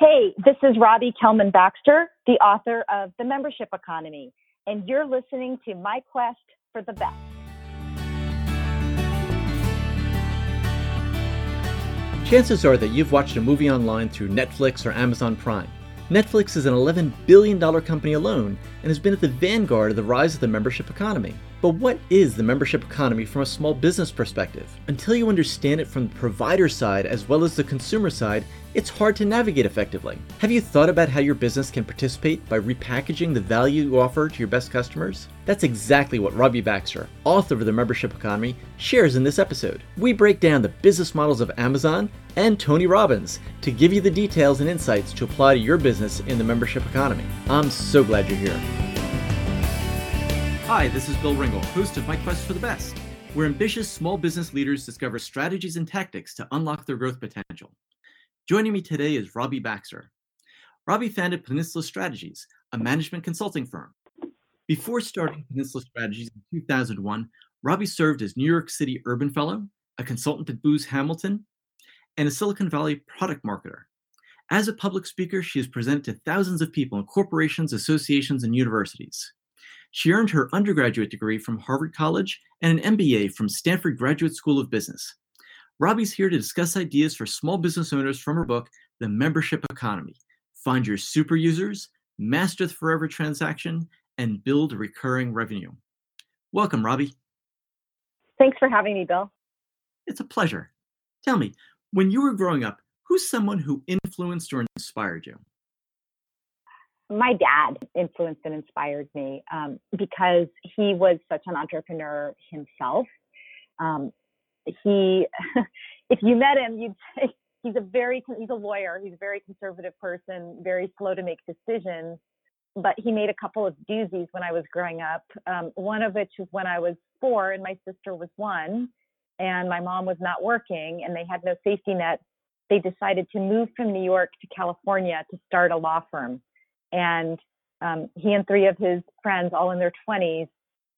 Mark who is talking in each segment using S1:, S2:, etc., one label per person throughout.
S1: Hey, this is Robbie Kellman Baxter, the author of The Membership Economy, and you're listening to my quest for the best.
S2: Chances are that you've watched a movie online through Netflix or Amazon Prime. Netflix is an $11 billion company alone and has been at the vanguard of the rise of the membership economy. But what is the membership economy from a small business perspective? Until you understand it from the provider side as well as the consumer side, it's hard to navigate effectively. Have you thought about how your business can participate by repackaging the value you offer to your best customers? That's exactly what Robbie Baxter, author of The Membership Economy, shares in this episode. We break down the business models of Amazon and Tony Robbins to give you the details and insights to apply to your business in the membership economy. I'm so glad you're here. Hi, this is Bill Ringle, host of My Quest for the Best, where ambitious small business leaders discover strategies and tactics to unlock their growth potential. Joining me today is Robbie Baxter. Robbie founded Peninsula Strategies, a management consulting firm. Before starting Peninsula Strategies in 2001, Robbie served as New York City Urban Fellow, a consultant at Booz Hamilton, and a Silicon Valley product marketer. As a public speaker, she has presented to thousands of people in corporations, associations, and universities. She earned her undergraduate degree from Harvard College and an MBA from Stanford Graduate School of Business. Robbie's here to discuss ideas for small business owners from her book, The Membership Economy Find Your Super Users, Master the Forever Transaction, and Build Recurring Revenue. Welcome, Robbie.
S1: Thanks for having me, Bill.
S2: It's a pleasure. Tell me, when you were growing up, who's someone who influenced or inspired you?
S1: My dad influenced and inspired me um, because he was such an entrepreneur himself. Um, he, if you met him, you'd say he's a very he's a lawyer. He's a very conservative person, very slow to make decisions. But he made a couple of doozies when I was growing up. Um, one of which was when I was four and my sister was one, and my mom was not working, and they had no safety net. They decided to move from New York to California to start a law firm and um, he and three of his friends, all in their 20s,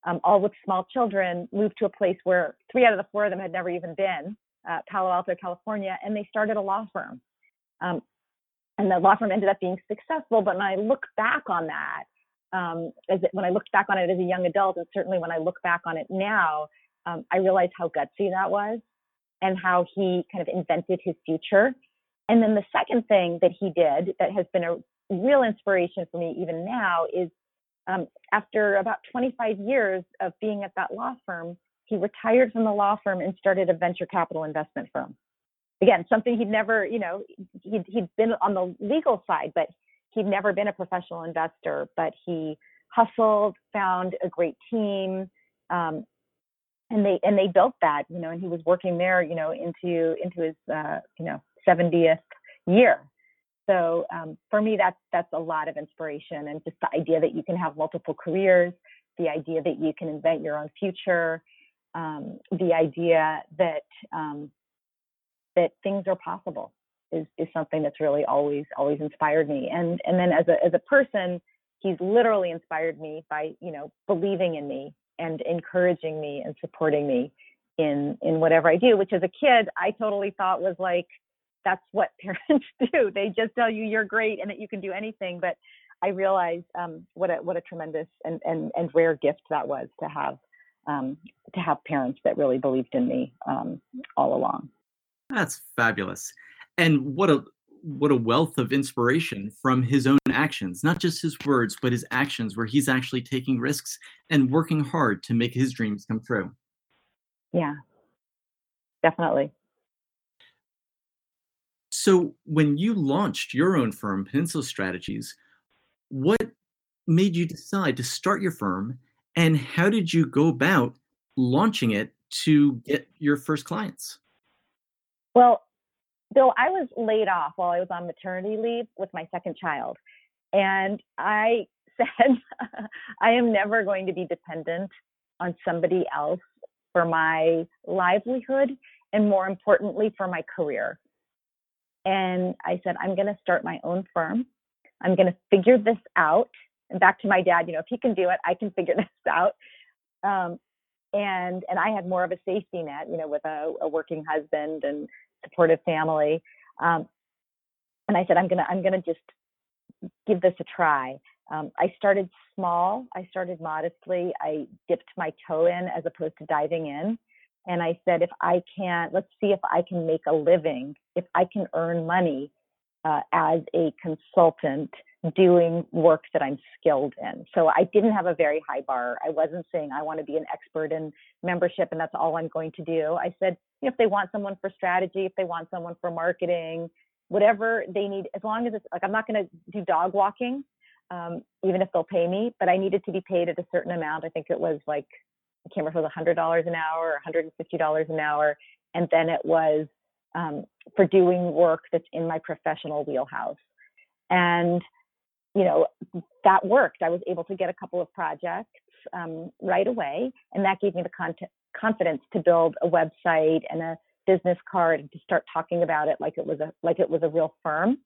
S1: um, all with small children, moved to a place where three out of the four of them had never even been, uh, Palo Alto, California, and they started a law firm. Um, and the law firm ended up being successful. But when I look back on that, um, as it, when I looked back on it as a young adult, and certainly when I look back on it now, um, I realize how gutsy that was and how he kind of invented his future. And then the second thing that he did that has been a real inspiration for me even now is um, after about 25 years of being at that law firm, he retired from the law firm and started a venture capital investment firm. Again, something he'd never, you know, he'd, he'd been on the legal side, but he'd never been a professional investor. But he hustled, found a great team, um, and they and they built that, you know. And he was working there, you know, into into his, uh, you know, 70th year. So um, for me, that's that's a lot of inspiration, and just the idea that you can have multiple careers, the idea that you can invent your own future, um, the idea that um, that things are possible is is something that's really always always inspired me. And and then as a as a person, he's literally inspired me by you know believing in me and encouraging me and supporting me in in whatever I do. Which as a kid, I totally thought was like that's what parents do. They just tell you you're great and that you can do anything. But I realized um, what a what a tremendous and, and and rare gift that was to have um, to have parents that really believed in me um, all along.
S2: That's fabulous, and what a what a wealth of inspiration from his own actions, not just his words, but his actions, where he's actually taking risks and working hard to make his dreams come true.
S1: Yeah, definitely.
S2: So when you launched your own firm, Peninsula Strategies, what made you decide to start your firm and how did you go about launching it to get your first clients?
S1: Well, Bill, I was laid off while I was on maternity leave with my second child. And I said, I am never going to be dependent on somebody else for my livelihood and more importantly, for my career. And I said, I'm going to start my own firm. I'm going to figure this out. And back to my dad, you know, if he can do it, I can figure this out. Um, and and I had more of a safety net, you know, with a, a working husband and supportive family. Um, and I said, I'm gonna, I'm gonna just give this a try. Um, I started small. I started modestly. I dipped my toe in as opposed to diving in. And I said, if I can't, let's see if I can make a living, if I can earn money uh, as a consultant doing work that I'm skilled in. So I didn't have a very high bar. I wasn't saying I want to be an expert in membership and that's all I'm going to do. I said, you know, if they want someone for strategy, if they want someone for marketing, whatever they need, as long as it's like, I'm not going to do dog walking, um, even if they'll pay me, but I needed to be paid at a certain amount. I think it was like, I can't remember if it was $100 an hour or $150 an hour. And then it was um, for doing work that's in my professional wheelhouse. And, you know, that worked. I was able to get a couple of projects um, right away. And that gave me the content, confidence to build a website and a business card and to start talking about it like it was a like it was a real firm.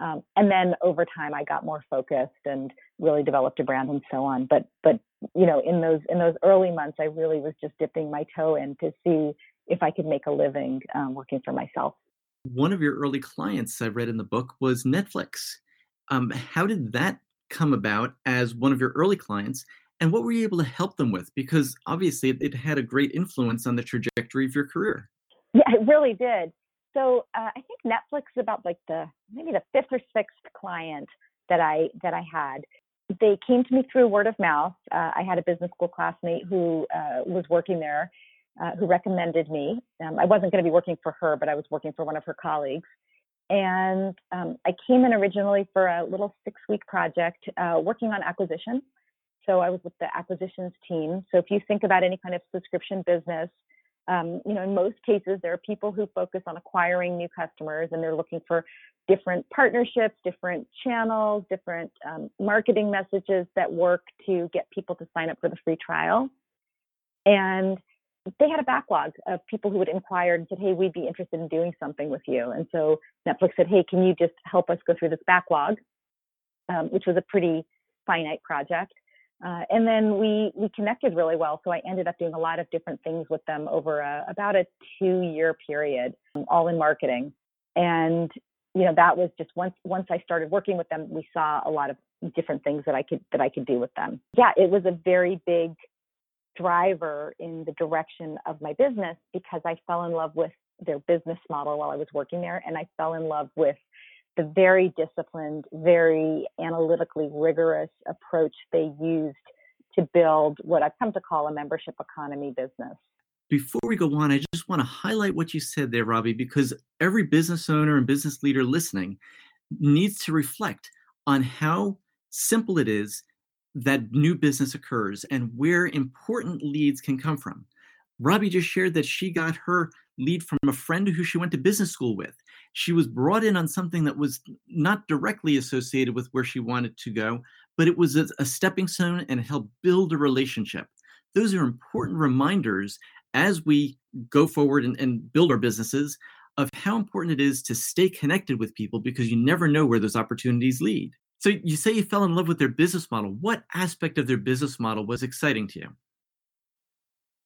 S1: Um, and then over time, I got more focused and really developed a brand and so on. But but you know, in those in those early months, I really was just dipping my toe in to see if I could make a living um, working for myself.
S2: One of your early clients I read in the book was Netflix. Um, how did that come about as one of your early clients? And what were you able to help them with? Because obviously it, it had a great influence on the trajectory of your career.
S1: Yeah, it really did. So uh, I think Netflix is about like the maybe the fifth or sixth client that I that I had. They came to me through word of mouth. Uh, I had a business school classmate who uh, was working there, uh, who recommended me. Um, I wasn't going to be working for her, but I was working for one of her colleagues. And um, I came in originally for a little six week project uh, working on acquisition. So I was with the acquisitions team. So if you think about any kind of subscription business, um, you know, in most cases, there are people who focus on acquiring new customers and they're looking for different partnerships, different channels, different um, marketing messages that work to get people to sign up for the free trial. And they had a backlog of people who would inquire and said, Hey, we'd be interested in doing something with you. And so Netflix said, Hey, can you just help us go through this backlog? Um, which was a pretty finite project. Uh, and then we we connected really well. So I ended up doing a lot of different things with them over a, about a two year period, all in marketing. And you know that was just once once I started working with them, we saw a lot of different things that I could that I could do with them. Yeah, it was a very big driver in the direction of my business because I fell in love with their business model while I was working there, and I fell in love with the very disciplined, very analytically rigorous approach they used to build what I've come to call a membership economy business.
S2: Before we go on, I just want to highlight what you said there, Robbie, because every business owner and business leader listening needs to reflect on how simple it is that new business occurs and where important leads can come from. Robbie just shared that she got her lead from a friend who she went to business school with she was brought in on something that was not directly associated with where she wanted to go, but it was a, a stepping stone and helped build a relationship. Those are important reminders as we go forward and, and build our businesses of how important it is to stay connected with people because you never know where those opportunities lead. So you say you fell in love with their business model. What aspect of their business model was exciting to you?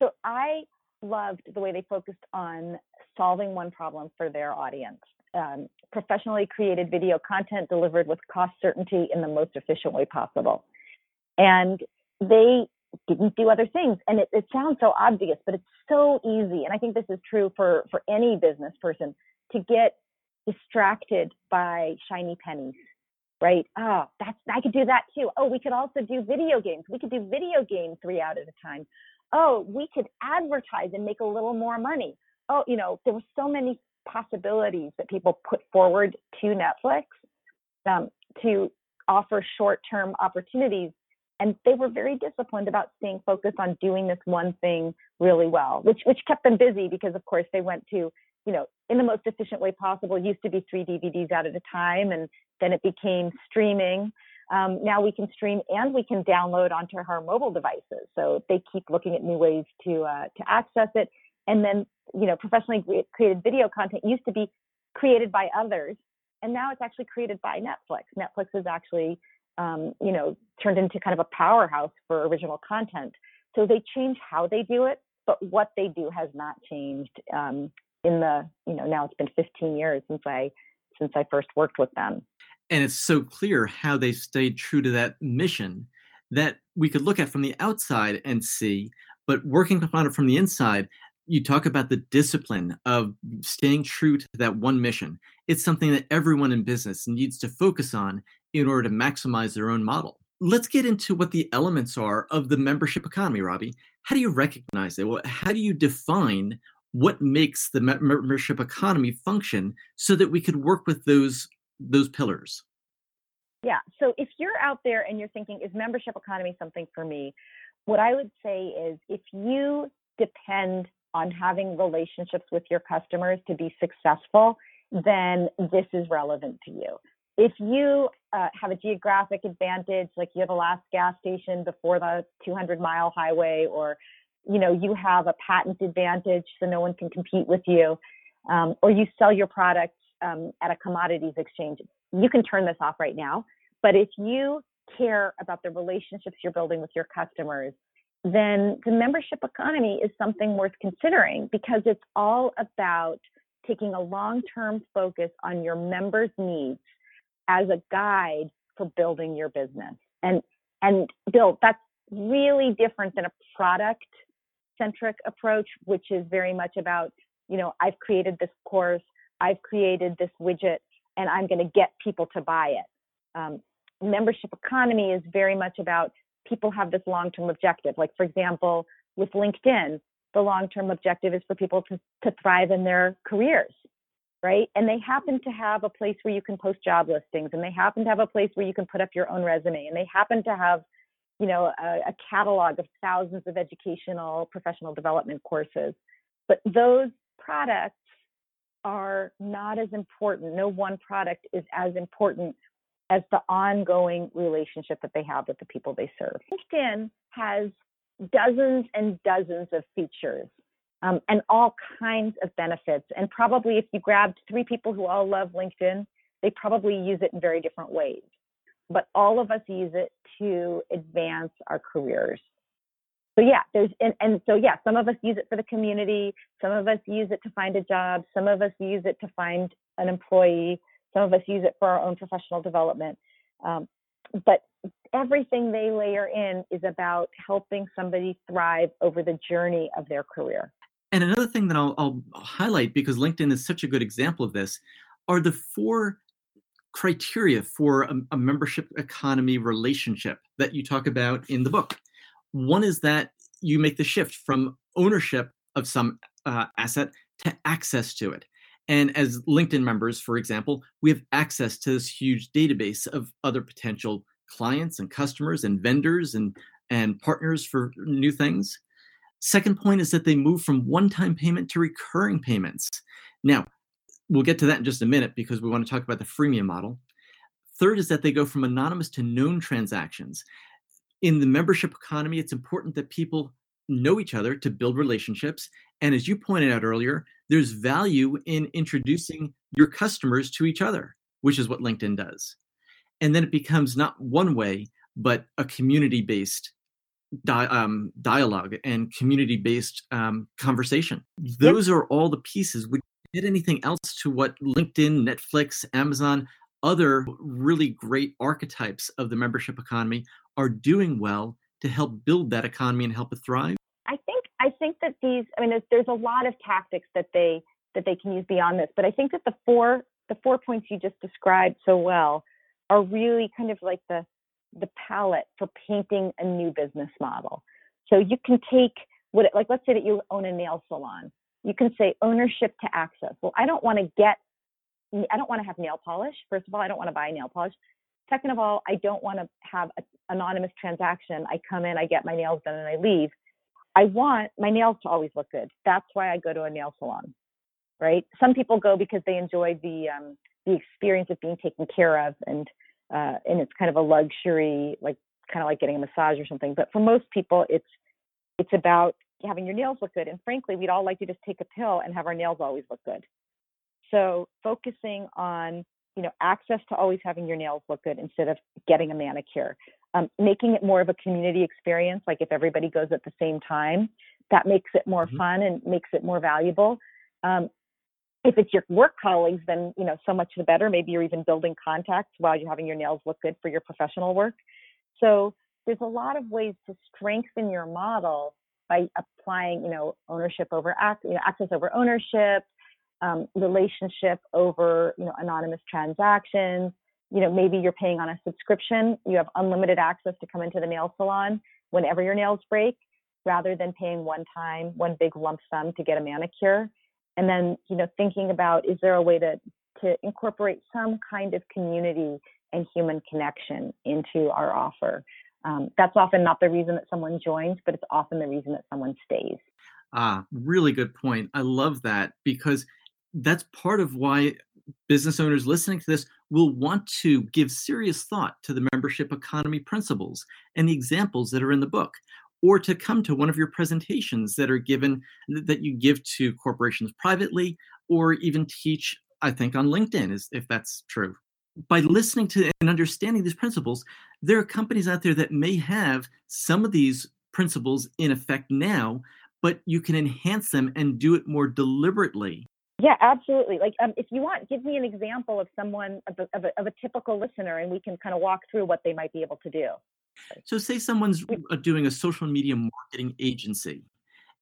S1: So I loved the way they focused on solving one problem for their audience um, professionally created video content delivered with cost certainty in the most efficient way possible. And they didn't do other things. And it, it sounds so obvious, but it's so easy. And I think this is true for, for any business person to get distracted by shiny pennies right? Oh, that's I could do that too. Oh, we could also do video games. We could do video games three out at a time. Oh, we could advertise and make a little more money. Oh, you know, there were so many possibilities that people put forward to Netflix um, to offer short term opportunities. And they were very disciplined about staying focused on doing this one thing really well, which which kept them busy because of course they went to, you know, in the most efficient way possible. It used to be three DVDs out at a time, and then it became streaming. Um, now we can stream and we can download onto our mobile devices. So they keep looking at new ways to uh, to access it. And then you know, professionally created video content used to be created by others, and now it's actually created by Netflix. Netflix is actually, um, you know, turned into kind of a powerhouse for original content. So they change how they do it, but what they do has not changed. Um, in the, you know, now it's been 15 years since I since I first worked with them.
S2: And it's so clear how they stayed true to that mission that we could look at from the outside and see, but working on it from the inside, you talk about the discipline of staying true to that one mission. It's something that everyone in business needs to focus on in order to maximize their own model. Let's get into what the elements are of the membership economy, Robbie. How do you recognize it? Well, How do you define what makes the membership economy function so that we could work with those those pillars?
S1: Yeah. So if you're out there and you're thinking, is membership economy something for me? What I would say is if you depend on having relationships with your customers to be successful, then this is relevant to you. If you uh, have a geographic advantage, like you have a last gas station before the 200 mile highway, or you know you have a patent advantage, so no one can compete with you, um, or you sell your product um, at a commodities exchange, you can turn this off right now. But if you care about the relationships you're building with your customers, then the membership economy is something worth considering because it's all about taking a long term focus on your members' needs as a guide for building your business. And and Bill, that's really different than a product centric approach, which is very much about, you know, I've created this course, I've created this widget, and I'm going to get people to buy it. Um, membership economy is very much about people have this long term objective. Like, for example, with LinkedIn, the long term objective is for people to, to thrive in their careers, right? And they happen to have a place where you can post job listings, and they happen to have a place where you can put up your own resume, and they happen to have you know a, a catalog of thousands of educational professional development courses but those products are not as important no one product is as important as the ongoing relationship that they have with the people they serve. LinkedIn has dozens and dozens of features um, and all kinds of benefits. And probably if you grabbed three people who all love LinkedIn, they probably use it in very different ways. But all of us use it to advance our careers. So yeah, there's and, and so yeah, some of us use it for the community, some of us use it to find a job, some of us use it to find an employee, some of us use it for our own professional development. Um, but everything they layer in is about helping somebody thrive over the journey of their career.
S2: And another thing that I'll, I'll highlight because LinkedIn is such a good example of this are the four criteria for a, a, membership economy relationship that you talk about in the book. One is that you make the shift from ownership of some uh, asset to access to it. And as LinkedIn members, for example, we have access to this huge database of other potential clients and customers and vendors and, and partners for new things. Second point is that they move from one time payment to recurring payments. Now, we'll get to that in just a minute because we want to talk about the freemium model. Third is that they go from anonymous to known transactions. In the membership economy, it's important that people know each other to build relationships. And as you pointed out earlier, there's value in introducing your customers to each other, which is what LinkedIn does. And then it becomes not one way, but a community based di- um, dialogue and community based um, conversation. Those are all the pieces. Would you add anything else to what LinkedIn, Netflix, Amazon, other really great archetypes of the membership economy are doing well to help build that economy and help it thrive?
S1: I think that these, I mean, there's, there's a lot of tactics that they that they can use beyond this, but I think that the four the four points you just described so well are really kind of like the the palette for painting a new business model. So you can take what, like, let's say that you own a nail salon. You can say ownership to access. Well, I don't want to get, I don't want to have nail polish. First of all, I don't want to buy nail polish. Second of all, I don't want to have an anonymous transaction. I come in, I get my nails done, and I leave. I want my nails to always look good. That's why I go to a nail salon, right? Some people go because they enjoy the um, the experience of being taken care of, and uh, and it's kind of a luxury, like kind of like getting a massage or something. But for most people, it's it's about having your nails look good. And frankly, we'd all like to just take a pill and have our nails always look good. So focusing on you know access to always having your nails look good instead of getting a manicure um, making it more of a community experience like if everybody goes at the same time that makes it more mm-hmm. fun and makes it more valuable um, if it's your work colleagues, then you know so much the better. Maybe you're even building contacts while you're having your nails look good for your professional work. So there's a lot of ways to strengthen your model by applying, you know, ownership over act, you know, access over ownership, um, relationship over, you know, anonymous transactions. You know, maybe you're paying on a subscription. You have unlimited access to come into the nail salon whenever your nails break, rather than paying one time, one big lump sum to get a manicure and then you know thinking about is there a way to to incorporate some kind of community and human connection into our offer um, that's often not the reason that someone joins but it's often the reason that someone stays
S2: ah really good point i love that because that's part of why business owners listening to this will want to give serious thought to the membership economy principles and the examples that are in the book or to come to one of your presentations that are given that you give to corporations privately or even teach i think on linkedin is if that's true. By listening to and understanding these principles there are companies out there that may have some of these principles in effect now but you can enhance them and do it more deliberately
S1: yeah absolutely. Like um, if you want give me an example of someone of a, of a, of a typical listener and we can kind of walk through what they might be able to do.
S2: So, say someone's doing a social media marketing agency,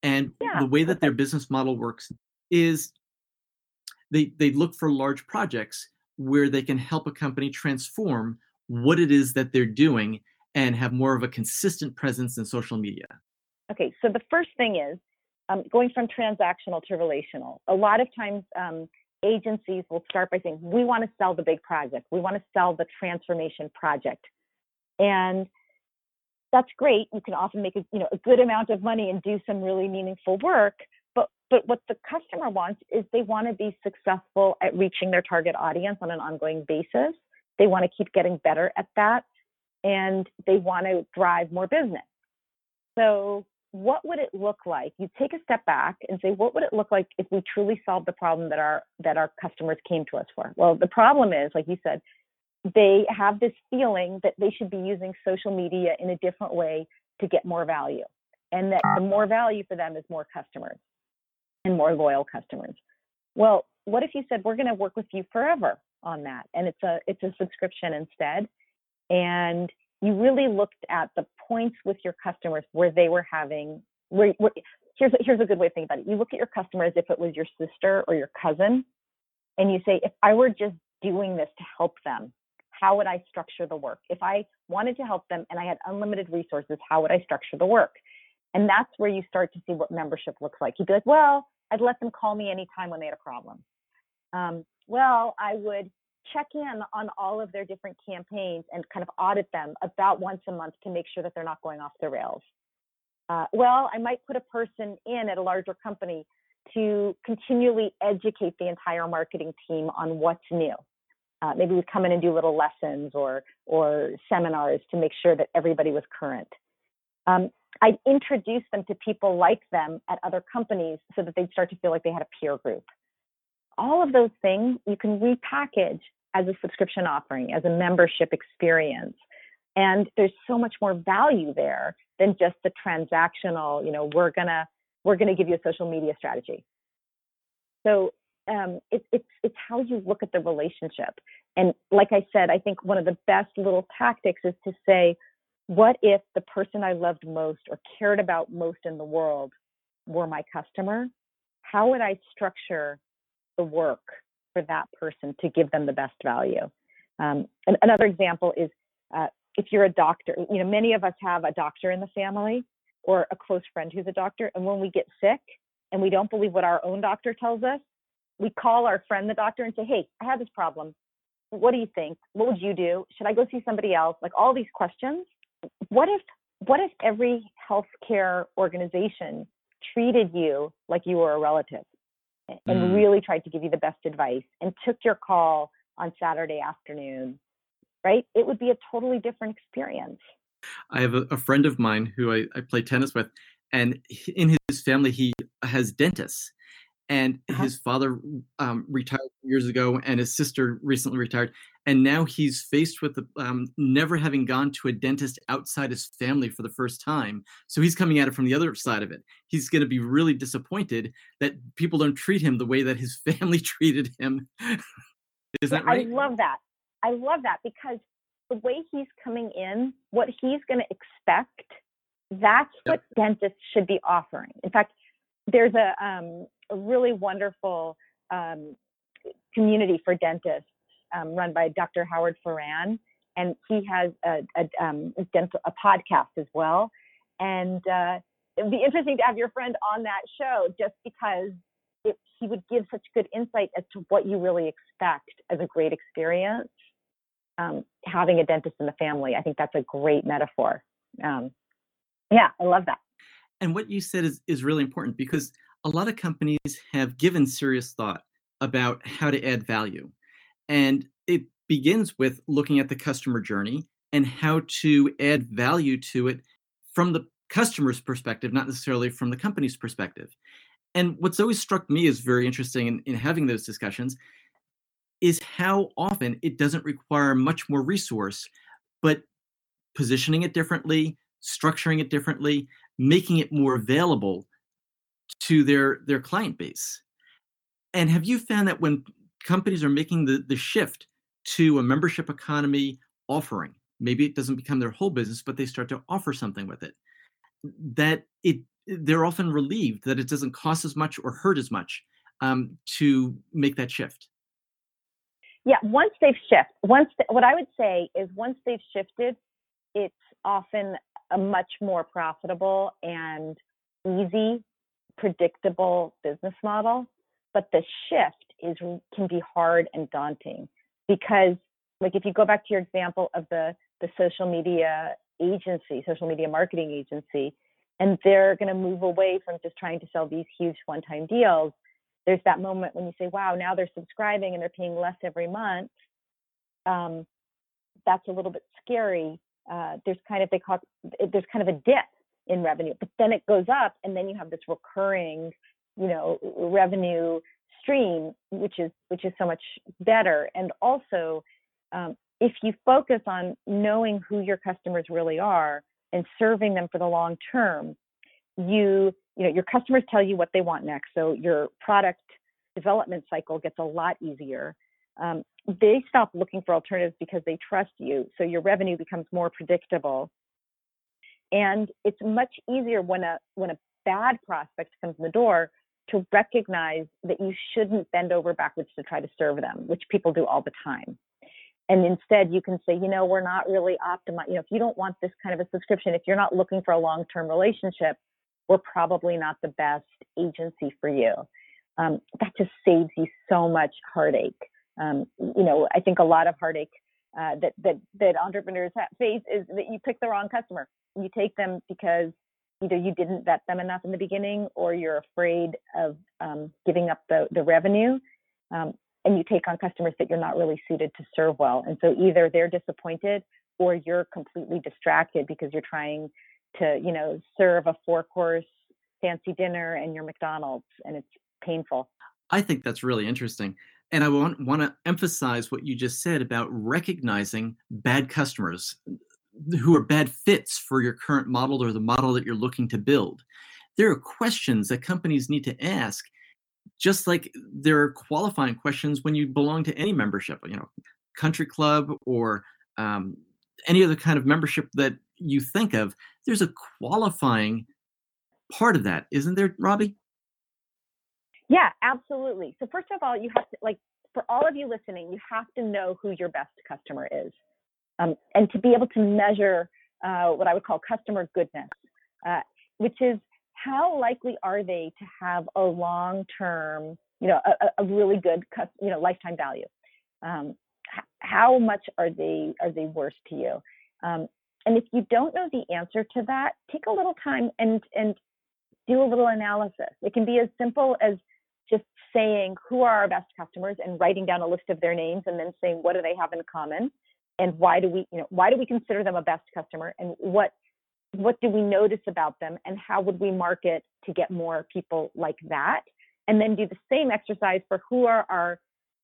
S2: and
S1: yeah,
S2: the way that their business model works is they they look for large projects where they can help a company transform what it is that they're doing and have more of a consistent presence in social media.
S1: Okay, so the first thing is um, going from transactional to relational. A lot of times, um, agencies will start by saying, "We want to sell the big project. We want to sell the transformation project," and that's great. You can often make a you know a good amount of money and do some really meaningful work. But but what the customer wants is they want to be successful at reaching their target audience on an ongoing basis. They want to keep getting better at that, and they want to drive more business. So what would it look like? You take a step back and say, what would it look like if we truly solved the problem that our that our customers came to us for? Well, the problem is, like you said, they have this feeling that they should be using social media in a different way to get more value and that the more value for them is more customers and more loyal customers well what if you said we're going to work with you forever on that and it's a it's a subscription instead and you really looked at the points with your customers where they were having where, where here's here's a good way of thinking about it you look at your customer as if it was your sister or your cousin and you say if i were just doing this to help them how would I structure the work? If I wanted to help them and I had unlimited resources, how would I structure the work? And that's where you start to see what membership looks like. You'd be like, well, I'd let them call me anytime when they had a problem. Um, well, I would check in on all of their different campaigns and kind of audit them about once a month to make sure that they're not going off the rails. Uh, well, I might put a person in at a larger company to continually educate the entire marketing team on what's new uh, maybe we come in and do little lessons or or seminars to make sure that everybody was current. Um, I'd introduce them to people like them at other companies so that they'd start to feel like they had a peer group. All of those things you can repackage as a subscription offering, as a membership experience. And there's so much more value there than just the transactional, you know, we're gonna we're gonna give you a social media strategy. So um, it, it's it's how you look at the relationship. And like I said, I think one of the best little tactics is to say, what if the person I loved most or cared about most in the world were my customer? How would I structure the work for that person to give them the best value? Um, another example is uh, if you're a doctor, you know, many of us have a doctor in the family or a close friend who's a doctor. And when we get sick and we don't believe what our own doctor tells us, we call our friend the doctor and say, Hey, I have this problem. What do you think? What would you do? Should I go see somebody else? Like all these questions. What if what if every healthcare organization treated you like you were a relative and mm. really tried to give you the best advice and took your call on Saturday afternoon, right? It would be a totally different experience.
S2: I have a, a friend of mine who I, I play tennis with, and in his family, he has dentists and uh-huh. his father um, retired years ago and his sister recently retired and now he's faced with the, um, never having gone to a dentist outside his family for the first time. So he's coming at it from the other side of it. He's going to be really disappointed that people don't treat him the way that his family treated him. Is that right?
S1: I love that. I love that because the way he's coming in, what he's going to expect, that's yep. what dentists should be offering. In fact, there's a, um, a really wonderful um, community for dentists um, run by Dr. Howard Farran, and he has a, a, um, dental, a podcast as well. And uh, it'd be interesting to have your friend on that show just because it, he would give such good insight as to what you really expect as a great experience. Um, having a dentist in the family, I think that's a great metaphor. Um, yeah, I love that.
S2: And what you said is, is really important because a lot of companies have given serious thought about how to add value. And it begins with looking at the customer journey and how to add value to it from the customer's perspective, not necessarily from the company's perspective. And what's always struck me as very interesting in, in having those discussions is how often it doesn't require much more resource, but positioning it differently, structuring it differently, making it more available to their their client base. And have you found that when companies are making the, the shift to a membership economy offering, maybe it doesn't become their whole business, but they start to offer something with it, that it they're often relieved that it doesn't cost as much or hurt as much um, to make that shift.
S1: Yeah, once they've shifted, once the, what I would say is once they've shifted, it's often a much more profitable and easy, predictable business model. But the shift is can be hard and daunting because like if you go back to your example of the the social media agency social media marketing agency and they're going to move away from just trying to sell these huge one time deals there's that moment when you say wow now they're subscribing and they're paying less every month um, that's a little bit scary. Uh, there's kind of they call there's kind of a dip in revenue but then it goes up and then you have this recurring you know revenue which is which is so much better. And also, um, if you focus on knowing who your customers really are and serving them for the long term, you you know your customers tell you what they want next. So your product development cycle gets a lot easier. Um, they stop looking for alternatives because they trust you. So your revenue becomes more predictable. And it's much easier when a when a bad prospect comes in the door to recognize that you shouldn't bend over backwards to try to serve them, which people do all the time. And instead, you can say, you know, we're not really optimized. You know, if you don't want this kind of a subscription, if you're not looking for a long term relationship, we're probably not the best agency for you. Um, that just saves you so much heartache. Um, you know, I think a lot of heartache uh, that that that entrepreneurs face is that you pick the wrong customer. You take them because either you didn't vet them enough in the beginning or you're afraid of um, giving up the, the revenue um, and you take on customers that you're not really suited to serve well. And so either they're disappointed or you're completely distracted because you're trying to you know serve a four course fancy dinner and your mcdonald's and it's painful.
S2: I think that's really interesting and i want, want to emphasize what you just said about recognizing bad customers who are bad fits for your current model or the model that you're looking to build. There are questions that companies need to ask, just like there are qualifying questions when you belong to any membership, you know, country club or um, any other kind of membership that you think of. There's a qualifying part of that, isn't there, Robbie?
S1: Yeah, absolutely. So first of all, you have to like for all of you listening, you have to know who your best customer is um, and to be able to measure uh, what I would call customer goodness, uh, which is how likely are they to have a long-term, you know, a, a really good, you know, lifetime value. Um, how much are they are they worth to you? Um, and if you don't know the answer to that, take a little time and and do a little analysis. It can be as simple as just saying who are our best customers and writing down a list of their names and then saying what do they have in common and why do we you know why do we consider them a best customer and what what do we notice about them and how would we market to get more people like that and then do the same exercise for who are our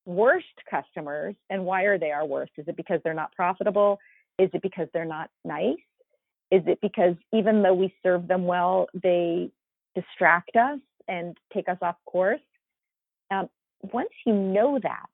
S1: worst customers. And why are they our worst? Is it because they're not profitable? Is it because they're not nice? Is it because even though we serve them well, they distract us and take us off course? Um, once you know that,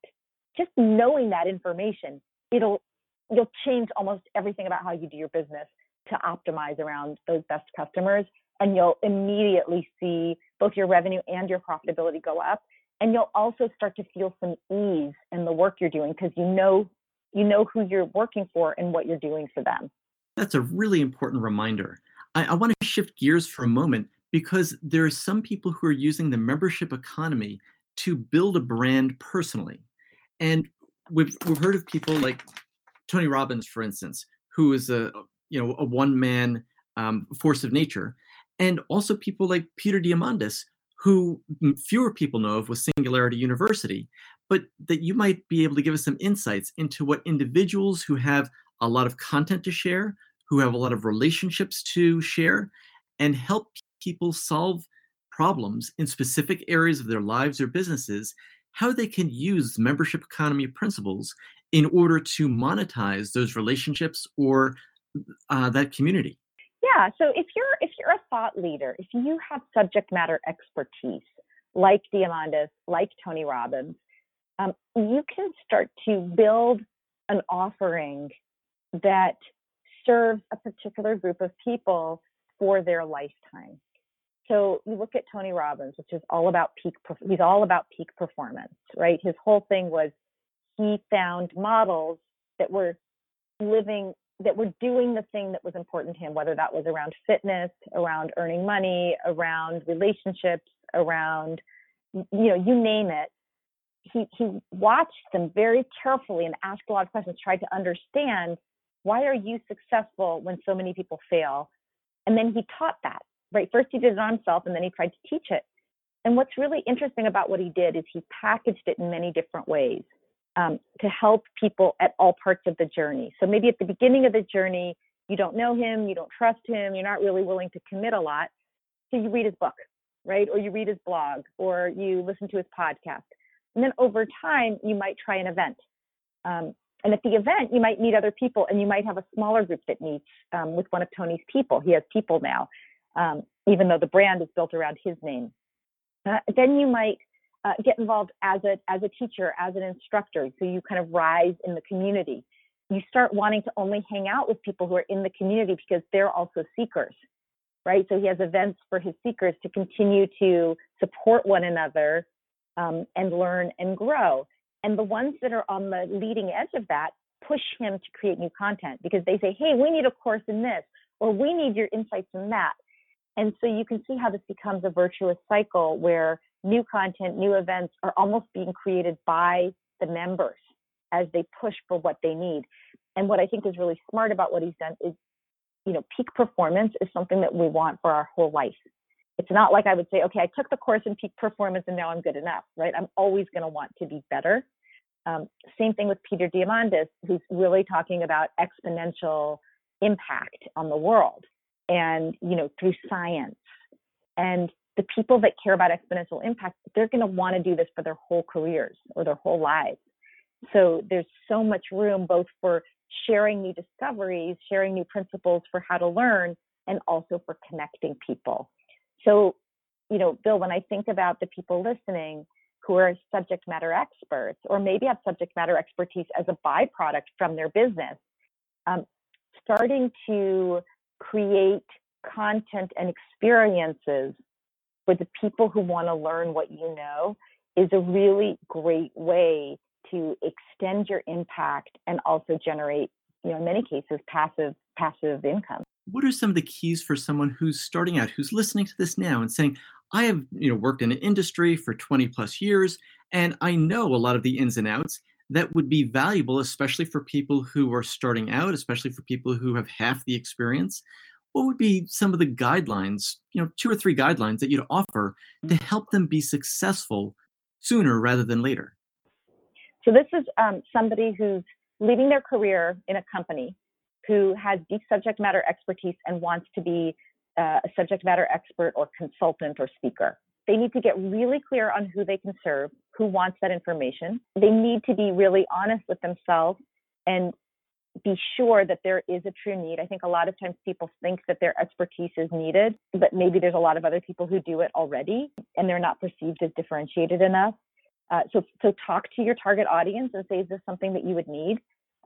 S1: just knowing that information, it'll you'll change almost everything about how you do your business to optimize around those best customers and you'll immediately see both your revenue and your profitability go up and you'll also start to feel some ease in the work you're doing because you know you know who you're working for and what you're doing for them.
S2: That's a really important reminder. I, I want to shift gears for a moment because there are some people who are using the membership economy to build a brand personally. And we've, we've heard of people like tony robbins for instance who is a you know a one man um, force of nature and also people like peter diamandis who fewer people know of with Singularity University, but that you might be able to give us some insights into what individuals who have a lot of content to share, who have a lot of relationships to share, and help people solve problems in specific areas of their lives or businesses, how they can use membership economy principles in order to monetize those relationships or uh, that community.
S1: Yeah. So if you're if you're a thought leader, if you have subject matter expertise like Diamandis, like Tony Robbins, um, you can start to build an offering that serves a particular group of people for their lifetime. So you look at Tony Robbins, which is all about peak. He's all about peak performance, right? His whole thing was he found models that were living that were doing the thing that was important to him, whether that was around fitness, around earning money, around relationships, around, you know, you name it. He, he watched them very carefully and asked a lot of questions, tried to understand why are you successful when so many people fail? And then he taught that, right? First he did it on himself and then he tried to teach it. And what's really interesting about what he did is he packaged it in many different ways um, to help people at all parts of the journey. So maybe at the beginning of the journey, you don't know him, you don't trust him, you're not really willing to commit a lot. So you read his book, right? Or you read his blog, or you listen to his podcast. And then over time, you might try an event. Um, and at the event, you might meet other people, and you might have a smaller group that meets um, with one of Tony's people. He has people now, um, even though the brand is built around his name. Uh, then you might uh, get involved as a as a teacher, as an instructor, so you kind of rise in the community. You start wanting to only hang out with people who are in the community because they're also seekers, right? So he has events for his seekers to continue to support one another um, and learn and grow. And the ones that are on the leading edge of that push him to create new content because they say, "Hey, we need a course in this," or "We need your insights in that." And so you can see how this becomes a virtuous cycle where new content, new events are almost being created by the members as they push for what they need. And what I think is really smart about what he's done is, you know, peak performance is something that we want for our whole life. It's not like I would say, okay, I took the course in peak performance and now I'm good enough, right? I'm always going to want to be better. Um, same thing with Peter Diamandis, who's really talking about exponential impact on the world and, you know, through science. And the people that care about exponential impact, they're going to want to do this for their whole careers or their whole lives. So there's so much room both for sharing new discoveries, sharing new principles for how to learn, and also for connecting people. So, you know, Bill, when I think about the people listening who are subject matter experts or maybe have subject matter expertise as a byproduct from their business, um, starting to create content and experiences for the people who want to learn what you know is a really great way to extend your impact and also generate, you know, in many cases, passive passive income.
S2: What are some of the keys for someone who's starting out, who's listening to this now and saying, I have, you know, worked in an industry for 20 plus years and I know a lot of the ins and outs that would be valuable, especially for people who are starting out, especially for people who have half the experience what would be some of the guidelines, you know, two or three guidelines that you'd offer to mm. help them be successful sooner rather than later?
S1: So this is um, somebody who's leaving their career in a company who has deep subject matter expertise and wants to be uh, a subject matter expert or consultant or speaker. they need to get really clear on who they can serve, who wants that information. They need to be really honest with themselves and be sure that there is a true need. I think a lot of times people think that their expertise is needed, but maybe there's a lot of other people who do it already and they're not perceived as differentiated enough. Uh, so, so talk to your target audience and say, is this something that you would need?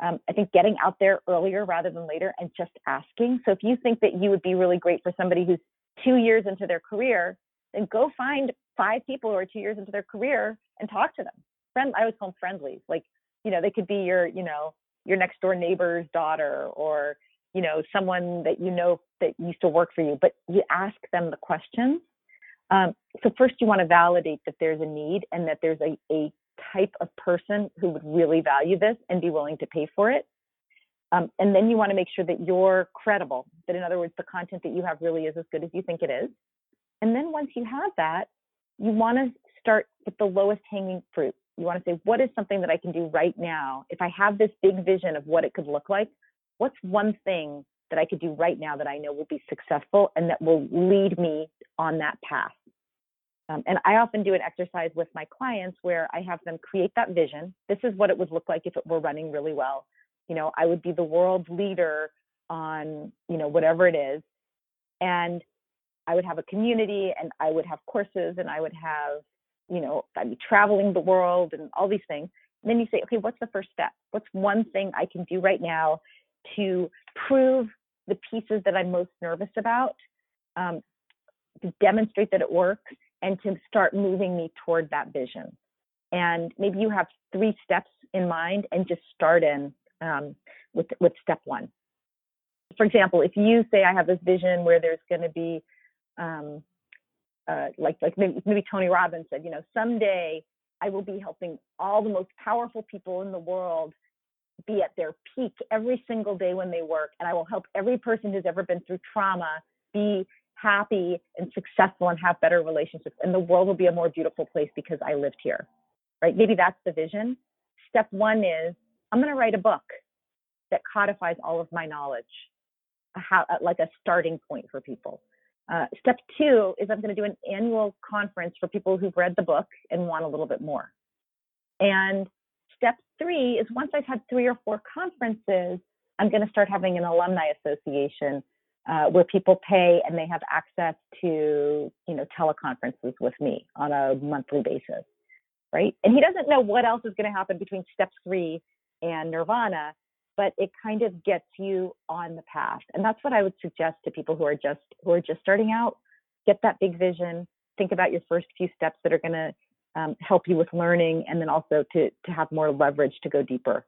S1: Um, I think getting out there earlier rather than later and just asking. So if you think that you would be really great for somebody who's two years into their career, then go find five people who are two years into their career and talk to them. Friend, I always call them friendlies. Like, you know, they could be your, you know, your next door neighbor's daughter or you know someone that you know that used to work for you but you ask them the questions. Um, so first you want to validate that there's a need and that there's a, a type of person who would really value this and be willing to pay for it. Um, and then you want to make sure that you're credible that in other words the content that you have really is as good as you think it is. And then once you have that you want to start with the lowest hanging fruit you want to say, what is something that I can do right now? If I have this big vision of what it could look like, what's one thing that I could do right now that I know will be successful and that will lead me on that path? Um, and I often do an exercise with my clients where I have them create that vision. This is what it would look like if it were running really well. You know, I would be the world leader on, you know, whatever it is. And I would have a community and I would have courses and I would have you know, I'd be traveling the world and all these things. And then you say, okay, what's the first step? What's one thing I can do right now to prove the pieces that I'm most nervous about, um, to demonstrate that it works, and to start moving me toward that vision? And maybe you have three steps in mind and just start in um, with, with step one. For example, if you say, I have this vision where there's going to be um, uh, like like maybe, maybe Tony Robbins said, you know, someday I will be helping all the most powerful people in the world be at their peak every single day when they work, and I will help every person who's ever been through trauma be happy and successful and have better relationships, and the world will be a more beautiful place because I lived here. Right? Maybe that's the vision. Step one is I'm going to write a book that codifies all of my knowledge, how, like a starting point for people. Uh, step two is I'm going to do an annual conference for people who've read the book and want a little bit more. And step three is once I've had three or four conferences, I'm going to start having an alumni association uh, where people pay and they have access to, you know, teleconferences with me on a monthly basis, right? And he doesn't know what else is going to happen between step three and Nirvana, but it kind of gets you on the path. And that's what I would suggest to people who are just who are just starting out. Get that big vision. Think about your first few steps that are going to um, help you with learning, and then also to to have more leverage to go deeper.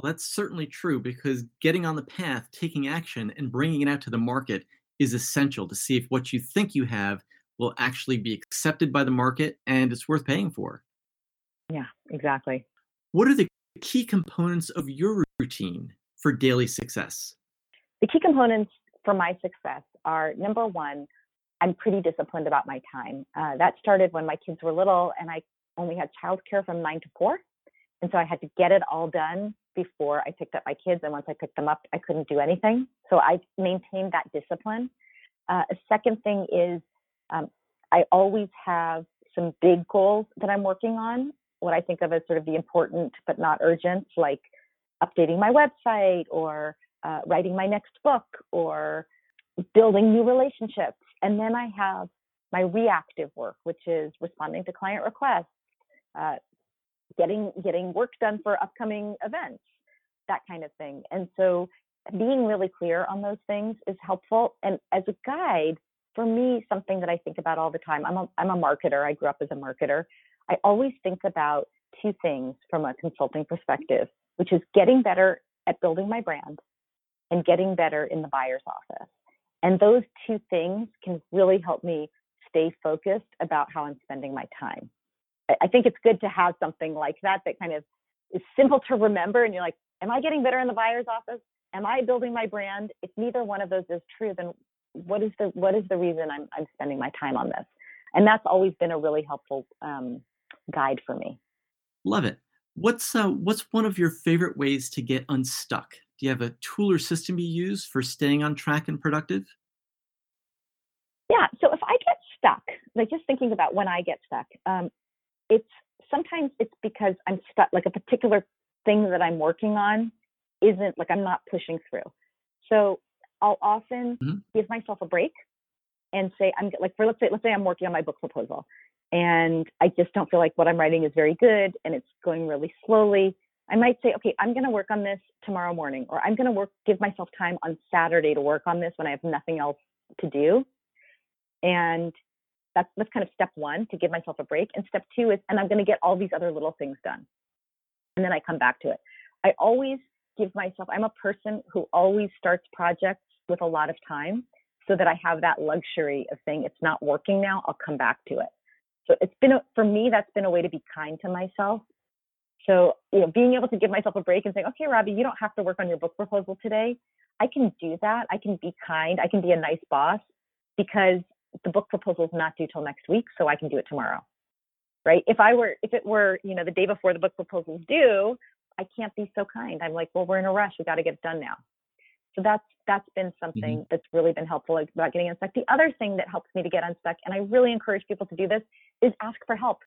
S2: Well, that's certainly true because getting on the path, taking action, and bringing it out to the market is essential to see if what you think you have will actually be accepted by the market and it's worth paying for.
S1: Yeah, exactly.
S2: What are the key components of your routine for daily success?
S1: The key components for my success are number one, I'm pretty disciplined about my time. Uh, that started when my kids were little and I only had childcare from nine to four. And so I had to get it all done before I picked up my kids. And once I picked them up, I couldn't do anything. So I maintained that discipline. Uh, a second thing is um, I always have some big goals that I'm working on, what I think of as sort of the important but not urgent, like updating my website or uh, writing my next book or building new relationships. And then I have my reactive work, which is responding to client requests, uh, getting getting work done for upcoming events, that kind of thing. And so being really clear on those things is helpful. And as a guide, for me, something that I think about all the time, I'm a, I'm a marketer. I grew up as a marketer. I always think about two things from a consulting perspective which is getting better at building my brand and getting better in the buyer's office. And those two things can really help me stay focused about how I'm spending my time. I think it's good to have something like that that kind of is simple to remember. And you're like, am I getting better in the buyer's office? Am I building my brand? If neither one of those is true, then what is the what is the reason I'm I'm spending my time on this? And that's always been a really helpful um, guide for me.
S2: Love it. What's uh, what's one of your favorite ways to get unstuck? Do you have a tool or system you use for staying on track and productive?
S1: Yeah. So if I get stuck, like just thinking about when I get stuck, um, it's sometimes it's because I'm stuck, like a particular thing that I'm working on isn't like I'm not pushing through. So I'll often mm-hmm. give myself a break and say I'm like for let's say let's say I'm working on my book proposal and I just don't feel like what I'm writing is very good and it's going really slowly. I might say, okay, I'm going to work on this tomorrow morning, or I'm going to work, give myself time on Saturday to work on this when I have nothing else to do. And that's that's kind of step one to give myself a break. And step two is, and I'm going to get all these other little things done, and then I come back to it. I always give myself. I'm a person who always starts projects with a lot of time, so that I have that luxury of saying it's not working now. I'll come back to it. So it's been a, for me that's been a way to be kind to myself. So you know, being able to give myself a break and saying, okay, Robbie, you don't have to work on your book proposal today. I can do that. I can be kind. I can be a nice boss because the book proposal is not due till next week, so I can do it tomorrow. Right? If I were, if it were, you know, the day before the book proposal is due, I can't be so kind. I'm like, well, we're in a rush. We got to get it done now. So that's that's been something mm-hmm. that's really been helpful about getting unstuck. The other thing that helps me to get unstuck, and I really encourage people to do this, is ask for help.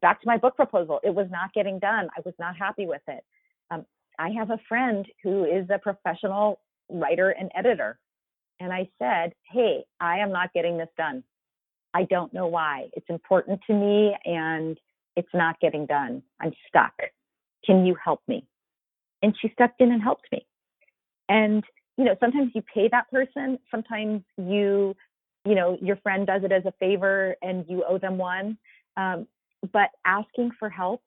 S1: Back to my book proposal, it was not getting done. I was not happy with it. Um, I have a friend who is a professional writer and editor, and I said, "Hey, I am not getting this done. I don't know why. It's important to me, and it's not getting done. I'm stuck. Can you help me?" And she stepped in and helped me. And you know, sometimes you pay that person, sometimes you, you know, your friend does it as a favor and you owe them one. Um, but asking for help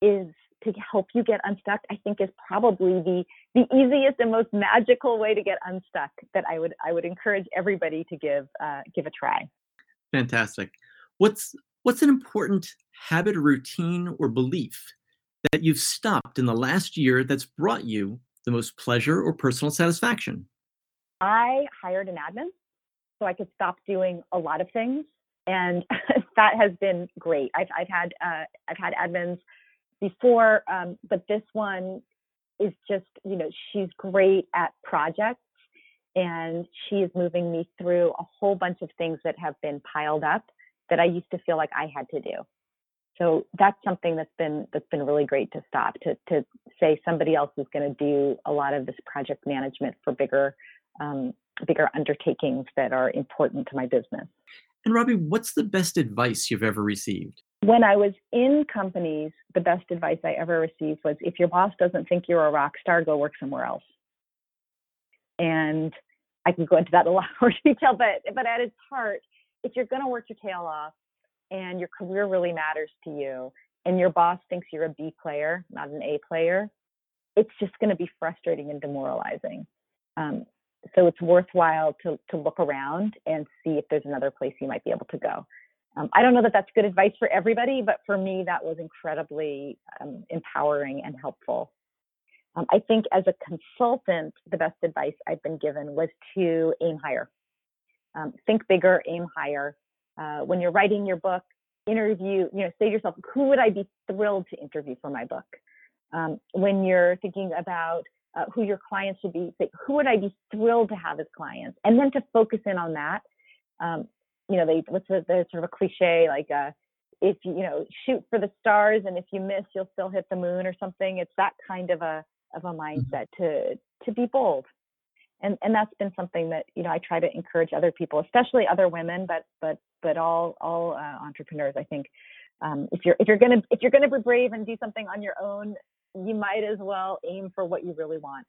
S1: is to help you get unstuck, I think is probably the the easiest and most magical way to get unstuck that I would I would encourage everybody to give uh, give a try.
S2: Fantastic. What's what's an important habit, routine, or belief that you've stopped in the last year that's brought you the most pleasure or personal satisfaction?
S1: I hired an admin so I could stop doing a lot of things, and that has been great. I've I've had uh, I've had admins before, um, but this one is just you know she's great at projects and she is moving me through a whole bunch of things that have been piled up that I used to feel like I had to do so that's something that's been that's been really great to stop to to say somebody else is going to do a lot of this project management for bigger um, bigger undertakings that are important to my business.
S2: And Robbie, what's the best advice you've ever received?
S1: When I was in companies, the best advice I ever received was if your boss doesn't think you're a rock star, go work somewhere else. And I can go into that a lot more detail, but but at its heart, if you're going to work your tail off, and your career really matters to you and your boss thinks you're a B player, not an A player, it's just going to be frustrating and demoralizing. Um, so it's worthwhile to, to look around and see if there's another place you might be able to go. Um, I don't know that that's good advice for everybody, but for me, that was incredibly um, empowering and helpful. Um, I think as a consultant, the best advice I've been given was to aim higher. Um, think bigger, aim higher uh, when you're writing your book, interview, you know, say to yourself, who would I be thrilled to interview for my book? Um, when you're thinking about uh, who your clients should be, say, who would I be thrilled to have as clients? And then to focus in on that. Um, you know, they, what's the, the sort of a cliche, like, uh, if you, you know, shoot for the stars and if you miss, you'll still hit the moon or something. It's that kind of a, of a mm-hmm. mindset to, to be bold and and that's been something that you know I try to encourage other people, especially other women, but but but all all uh, entrepreneurs. I think um, if you're if you're gonna if you're gonna be brave and do something on your own, you might as well aim for what you really want.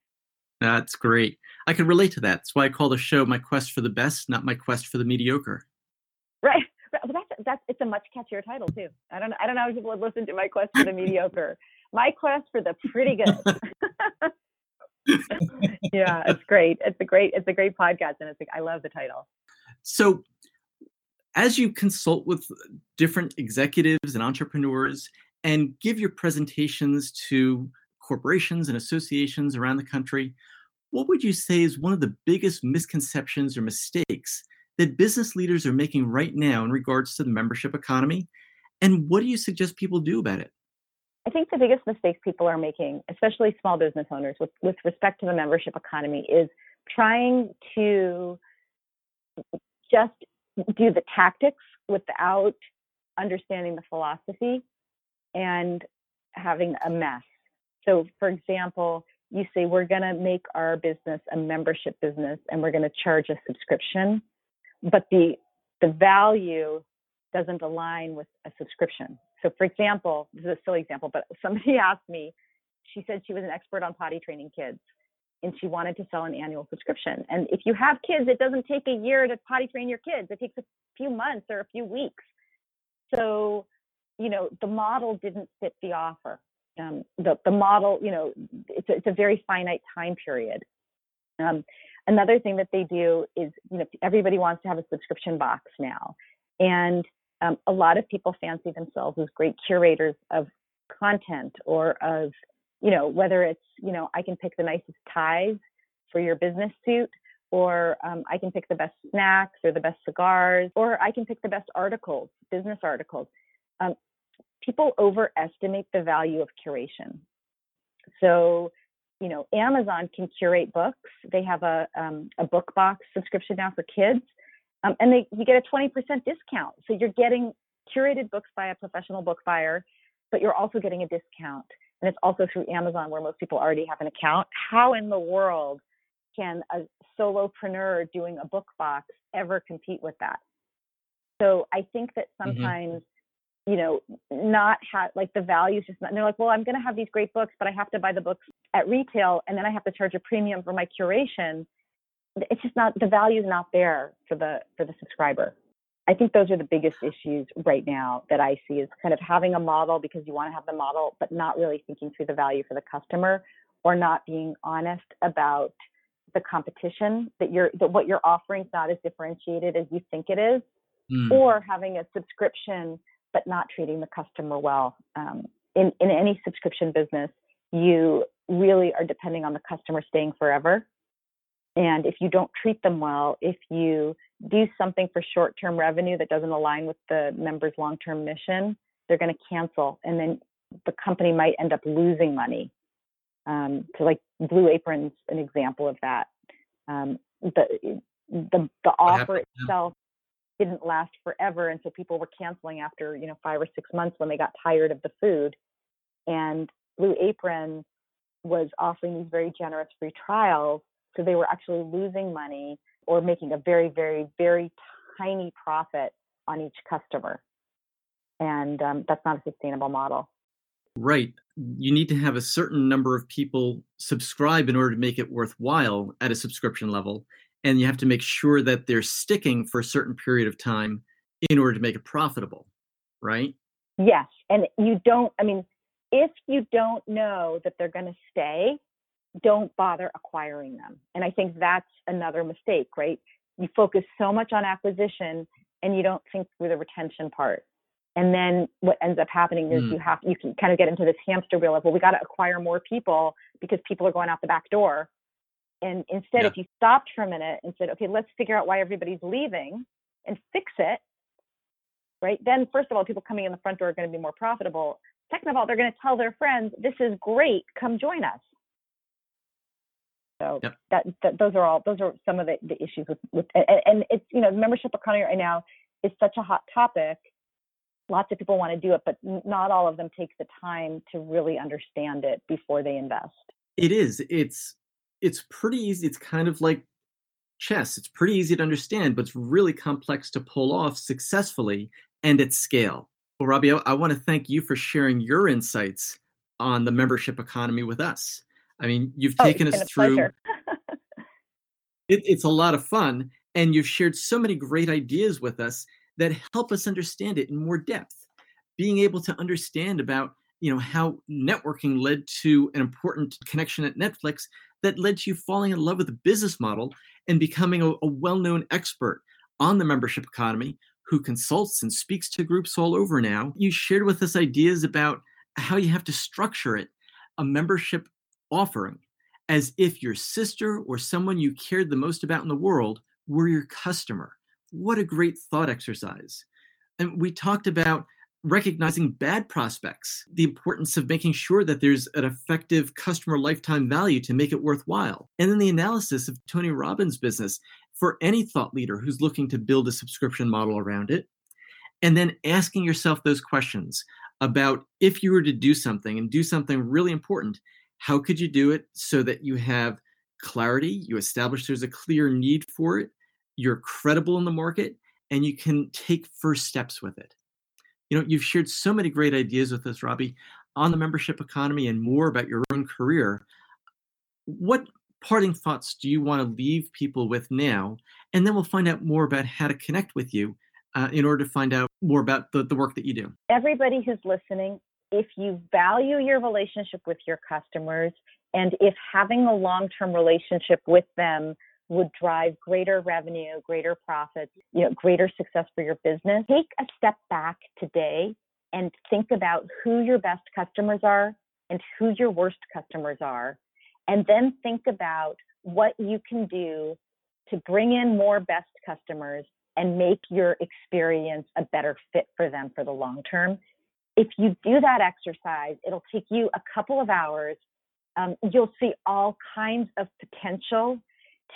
S2: That's great. I can relate to that. That's why I call the show "My Quest for the Best," not "My Quest for the Mediocre."
S1: Right. But that's that's it's a much catchier title too. I don't I don't know if people would listen to "My Quest for the Mediocre." My quest for the pretty good. yeah, it's great. It's a great it's a great podcast and it's like I love the title.
S2: So as you consult with different executives and entrepreneurs and give your presentations to corporations and associations around the country, what would you say is one of the biggest misconceptions or mistakes that business leaders are making right now in regards to the membership economy? And what do you suggest people do about it?
S1: I think the biggest mistake people are making, especially small business owners, with, with respect to the membership economy, is trying to just do the tactics without understanding the philosophy and having a mess. So, for example, you say we're going to make our business a membership business and we're going to charge a subscription, but the the value doesn't align with a subscription. So, for example, this is a silly example, but somebody asked me, she said she was an expert on potty training kids and she wanted to sell an annual subscription. And if you have kids, it doesn't take a year to potty train your kids, it takes a few months or a few weeks. So, you know, the model didn't fit the offer. Um, the, the model, you know, it's a, it's a very finite time period. Um, another thing that they do is, you know, everybody wants to have a subscription box now. And um, a lot of people fancy themselves as great curators of content or of, you know, whether it's, you know, I can pick the nicest ties for your business suit, or um, I can pick the best snacks or the best cigars, or I can pick the best articles, business articles. Um, people overestimate the value of curation. So, you know, Amazon can curate books. They have a um, a book box subscription now for kids, um, and they you get a 20% discount. So you're getting curated books by a professional book buyer, but you're also getting a discount. And it's also through Amazon where most people already have an account. How in the world can a solopreneur doing a book box ever compete with that? So I think that mm-hmm. sometimes mm-hmm you know, not have like the values just not, and they're like, well, I'm going to have these great books, but I have to buy the books at retail and then I have to charge a premium for my curation. It's just not, the value is not there for the, for the subscriber. I think those are the biggest issues right now that I see is kind of having a model because you want to have the model, but not really thinking through the value for the customer or not being honest about the competition that you're, that what you're offering is not as differentiated as you think it is, mm. or having a subscription but not treating the customer well. Um, in, in any subscription business, you really are depending on the customer staying forever. And if you don't treat them well, if you do something for short term revenue that doesn't align with the member's long term mission, they're going to cancel. And then the company might end up losing money. Um, so, like Blue Apron's an example of that. Um, the, the, the offer itself didn't last forever and so people were canceling after you know five or six months when they got tired of the food and Blue Apron was offering these very generous free trials so they were actually losing money or making a very very very tiny profit on each customer. And um, that's not a sustainable model.
S2: Right. You need to have a certain number of people subscribe in order to make it worthwhile at a subscription level and you have to make sure that they're sticking for a certain period of time in order to make it profitable right?
S1: Yes and you don't i mean if you don't know that they're going to stay don't bother acquiring them and i think that's another mistake right you focus so much on acquisition and you don't think through the retention part and then what ends up happening is mm. you have you can kind of get into this hamster wheel of well we got to acquire more people because people are going out the back door and instead, yeah. if you stopped for a minute and said, okay, let's figure out why everybody's leaving and fix it, right? Then, first of all, people coming in the front door are going to be more profitable. Second of all, they're going to tell their friends, this is great, come join us. So yep. that, that, those are all those are some of the, the issues with, with and, and it's you know membership economy right now is such a hot topic. Lots of people want to do it, but not all of them take the time to really understand it before they invest.
S2: It is. It's it's pretty easy. It's kind of like chess. It's pretty easy to understand, but it's really complex to pull off successfully and at scale. Well, Robbie, I, I want to thank you for sharing your insights on the membership economy with us. I mean, you've oh, taken us through. it, it's a lot of fun, and you've shared so many great ideas with us that help us understand it in more depth. Being able to understand about you know how networking led to an important connection at Netflix that led to you falling in love with the business model and becoming a, a well-known expert on the membership economy who consults and speaks to groups all over now. You shared with us ideas about how you have to structure it, a membership offering, as if your sister or someone you cared the most about in the world were your customer. What a great thought exercise. And we talked about recognizing bad prospects, the importance of making sure that there's an effective customer lifetime value to make it worthwhile, and then the analysis of Tony Robbins' business for any thought leader who's looking to build a subscription model around it. and then asking yourself those questions about if you were to do something and do something really important, how could you do it so that you have clarity, you establish there's a clear need for it, you're credible in the market, and you can take first steps with it. You know, you've shared so many great ideas with us, Robbie, on the membership economy and more about your own career. What parting thoughts do you want to leave people with now? And then we'll find out more about how to connect with you uh, in order to find out more about the, the work that you do.
S1: Everybody who's listening, if you value your relationship with your customers and if having a long term relationship with them would drive greater revenue, greater profits, you know, greater success for your business, take a step back today and think about who your best customers are and who your worst customers are. And then think about what you can do to bring in more best customers and make your experience a better fit for them for the long term. If you do that exercise, it'll take you a couple of hours. Um, you'll see all kinds of potential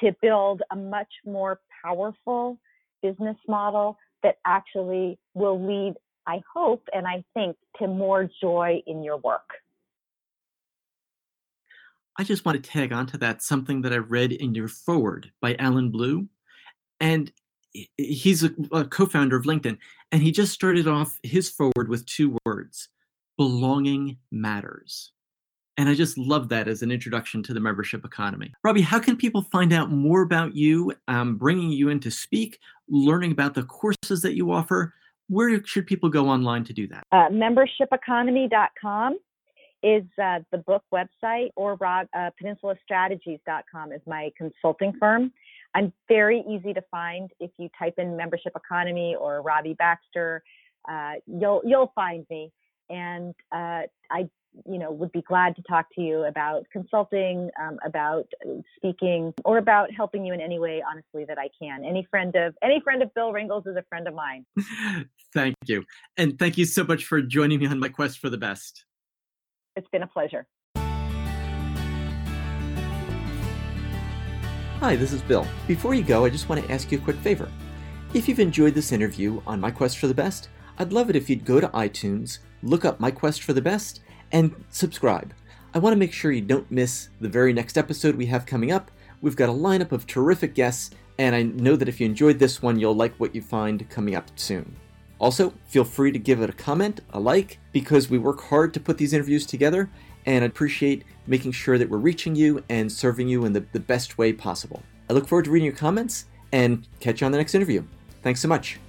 S1: to build a much more powerful business model that actually will lead, I hope, and I think, to more joy in your work.
S2: I just want to tag onto that something that I read in your foreword by Allen Blue. And he's a, a co founder of LinkedIn. And he just started off his foreword with two words belonging matters. And I just love that as an introduction to the membership economy. Robbie, how can people find out more about you, um, bringing you in to speak, learning about the courses that you offer? Where should people go online to do that?
S1: Uh, membershipeconomy.com is uh, the book website, or uh, peninsulastrategies.com is my consulting firm. I'm very easy to find. If you type in membership economy or Robbie Baxter, uh, you'll you'll find me. And uh, I you know would be glad to talk to you about consulting um, about speaking or about helping you in any way honestly that i can. Any friend of any friend of Bill Ringle's is a friend of mine.
S2: Thank you. And thank you so much for joining me on my quest for the best.
S1: It's been a pleasure
S2: hi this is bill before you go i just want to ask you a quick favor if you've enjoyed this interview on my quest for the best i'd love it if you'd go to iTunes look up my quest for the best and subscribe. I want to make sure you don't miss the very next episode we have coming up. We've got a lineup of terrific guests, and I know that if you enjoyed this one, you'll like what you find coming up soon. Also, feel free to give it a comment, a like, because we work hard to put these interviews together, and I appreciate making sure that we're reaching you and serving you in the, the best way possible. I look forward to reading your comments and catch you on the next interview. Thanks so much.